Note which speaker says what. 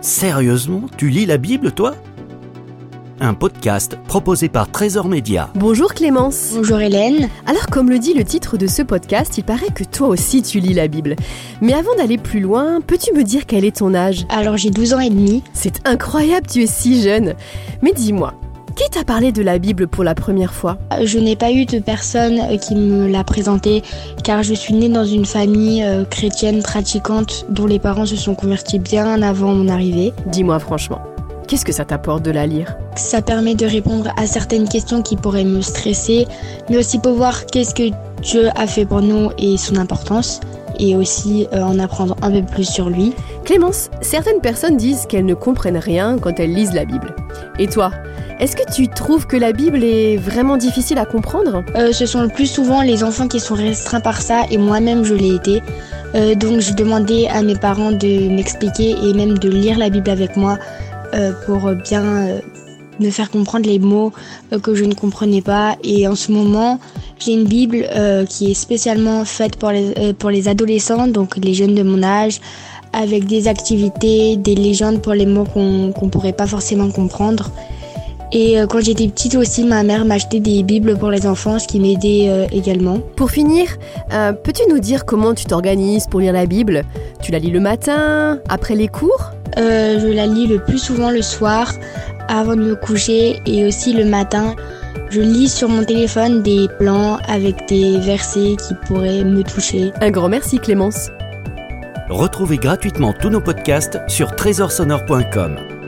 Speaker 1: Sérieusement, tu lis la Bible, toi? Un podcast proposé par Trésor Média.
Speaker 2: Bonjour Clémence.
Speaker 3: Bonjour Hélène.
Speaker 2: Alors comme le dit le titre de ce podcast, il paraît que toi aussi tu lis la Bible. Mais avant d'aller plus loin, peux-tu me dire quel est ton âge?
Speaker 3: Alors j'ai 12 ans et demi.
Speaker 2: C'est incroyable, tu es si jeune. Mais dis-moi, qui t'a parlé de la Bible pour la première fois?
Speaker 3: Je n'ai pas eu de personne euh, qui me l'a présenté car je suis née dans une famille euh, chrétienne pratiquante dont les parents se sont convertis bien avant mon arrivée.
Speaker 2: Dis-moi franchement, qu'est-ce que ça t'apporte de la lire?
Speaker 3: Ça permet de répondre à certaines questions qui pourraient me stresser, mais aussi pour voir qu'est-ce que Dieu a fait pour nous et son importance et aussi euh, en apprendre un peu plus sur lui.
Speaker 2: Clémence, certaines personnes disent qu'elles ne comprennent rien quand elles lisent la Bible. Et toi, est-ce que tu trouves que la Bible est vraiment difficile à comprendre?
Speaker 3: Euh, Ce sont le plus souvent les enfants qui sont restreints par ça et moi-même je l'ai été. Euh, donc j'ai demandé à mes parents de m'expliquer et même de lire la Bible avec moi euh, pour bien me faire comprendre les mots que je ne comprenais pas. Et en ce moment, j'ai une Bible qui est spécialement faite pour les, pour les adolescents, donc les jeunes de mon âge, avec des activités, des légendes pour les mots qu'on ne pourrait pas forcément comprendre. Et euh, quand j'étais petite aussi, ma mère m'achetait des bibles pour les enfants, ce qui m'aidait euh, également.
Speaker 2: Pour finir, euh, peux-tu nous dire comment tu t'organises pour lire la Bible? Tu la lis le matin, après les cours?
Speaker 3: Je la lis le plus souvent le soir, avant de me coucher, et aussi le matin. Je lis sur mon téléphone des plans avec des versets qui pourraient me toucher.
Speaker 2: Un grand merci Clémence.
Speaker 1: Retrouvez gratuitement tous nos podcasts sur trésorsonore.com.